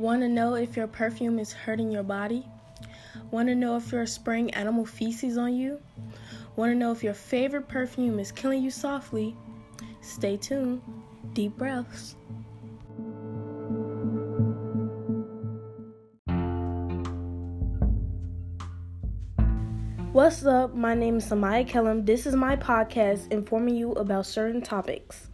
Want to know if your perfume is hurting your body? Want to know if you're spraying animal feces on you? Want to know if your favorite perfume is killing you softly? Stay tuned. Deep breaths. What's up? My name is Samaya Kellum. This is my podcast informing you about certain topics.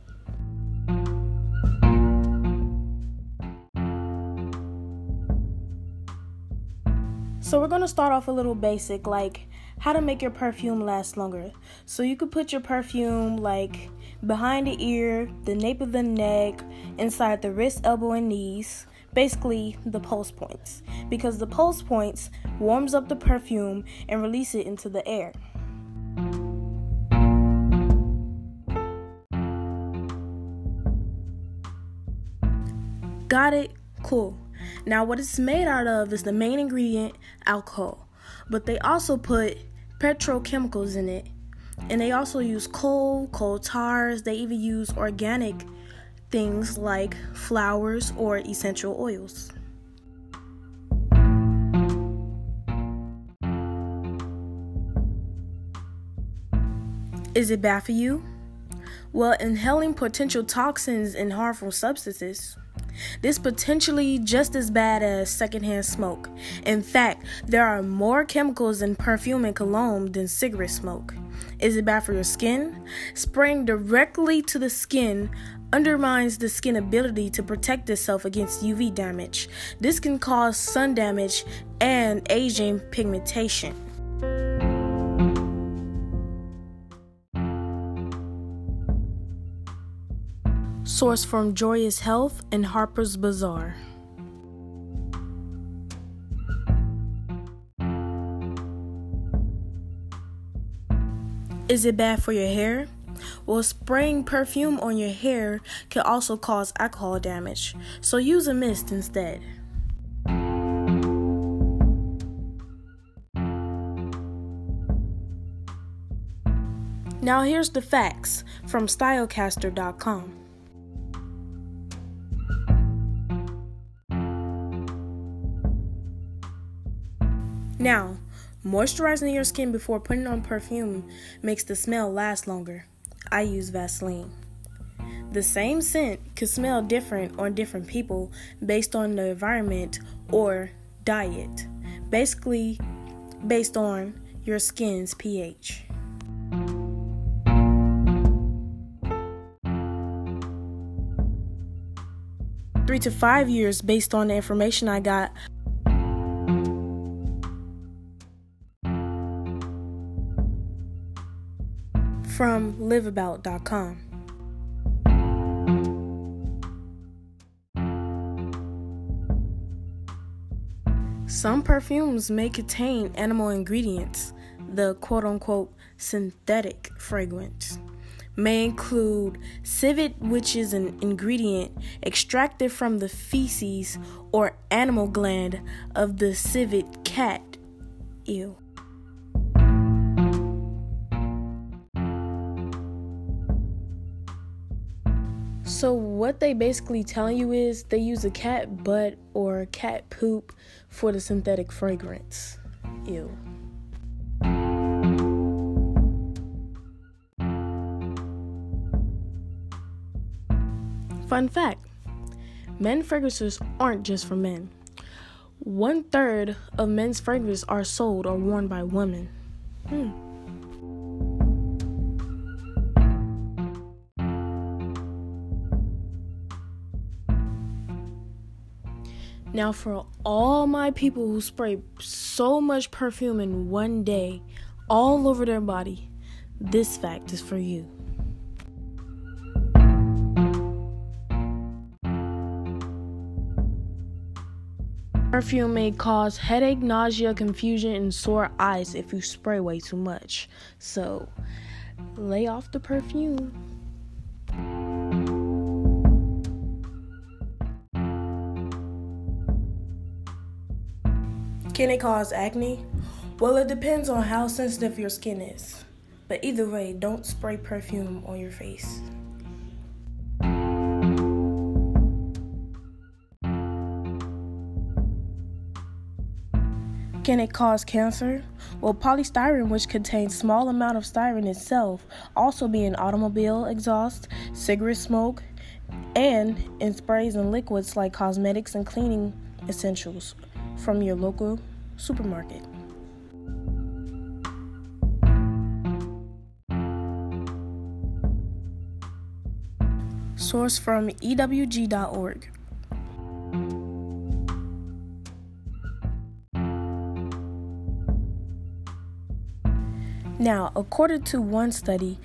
So, we're going to start off a little basic like how to make your perfume last longer. So, you could put your perfume like behind the ear, the nape of the neck, inside the wrist, elbow, and knees basically the pulse points because the pulse points warms up the perfume and release it into the air. Got it? Cool. Now, what it's made out of is the main ingredient alcohol, but they also put petrochemicals in it, and they also use coal, coal tars, they even use organic things like flowers or essential oils. Is it bad for you? Well, inhaling potential toxins and harmful substances. This potentially just as bad as secondhand smoke. In fact, there are more chemicals in perfume and cologne than cigarette smoke. Is it bad for your skin? Spraying directly to the skin undermines the skin ability to protect itself against UV damage. This can cause sun damage and aging pigmentation. Source from Joyous Health and Harper's Bazaar. Is it bad for your hair? Well, spraying perfume on your hair can also cause alcohol damage, so use a mist instead. Now, here's the facts from Stylecaster.com. Now, moisturizing your skin before putting on perfume makes the smell last longer. I use Vaseline. The same scent could smell different on different people based on the environment or diet, basically, based on your skin's pH. Three to five years based on the information I got from liveabout.com. Some perfumes may contain animal ingredients, the quote unquote synthetic fragrance. May include civet, which is an ingredient extracted from the feces or animal gland of the civet cat. Ew. So what they basically telling you is they use a cat butt or cat poop for the synthetic fragrance. Ew. Fun fact men fragrances aren't just for men. One third of men's fragrances are sold or worn by women. Hmm. Now, for all my people who spray so much perfume in one day all over their body, this fact is for you. Perfume may cause headache, nausea, confusion, and sore eyes if you spray way too much. So, lay off the perfume. Can it cause acne? Well, it depends on how sensitive your skin is. But either way, don't spray perfume on your face. Can it cause cancer? Well, polystyrene, which contains small amount of styrene itself, also be in automobile exhaust, cigarette smoke, and in sprays and liquids like cosmetics and cleaning essentials from your local supermarket? Source from EWG.org. Now, according to one study,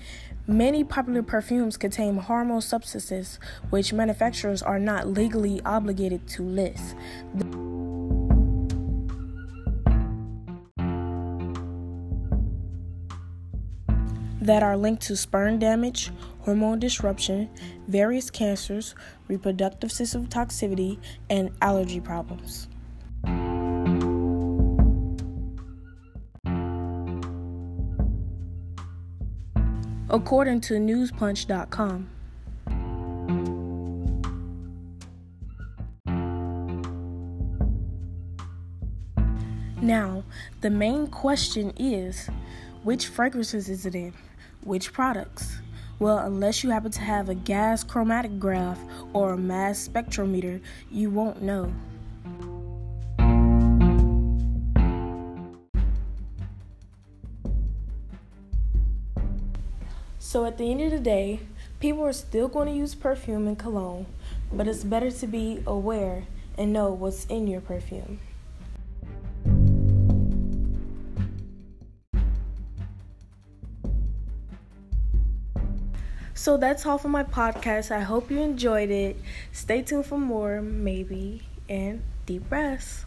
many popular perfumes contain harmful substances which manufacturers are not legally obligated to list. That are linked to sperm damage, hormone disruption, various cancers, reproductive system toxicity, and allergy problems. according to newspunch.com. Now, the main question is which fragrances is it in? Which products? Well, unless you happen to have a gas chromatograph or a mass spectrometer, you won't know. So at the end of the day, people are still going to use perfume and cologne, but it's better to be aware and know what's in your perfume. So that's all for my podcast. I hope you enjoyed it. Stay tuned for more, maybe, and deep breaths.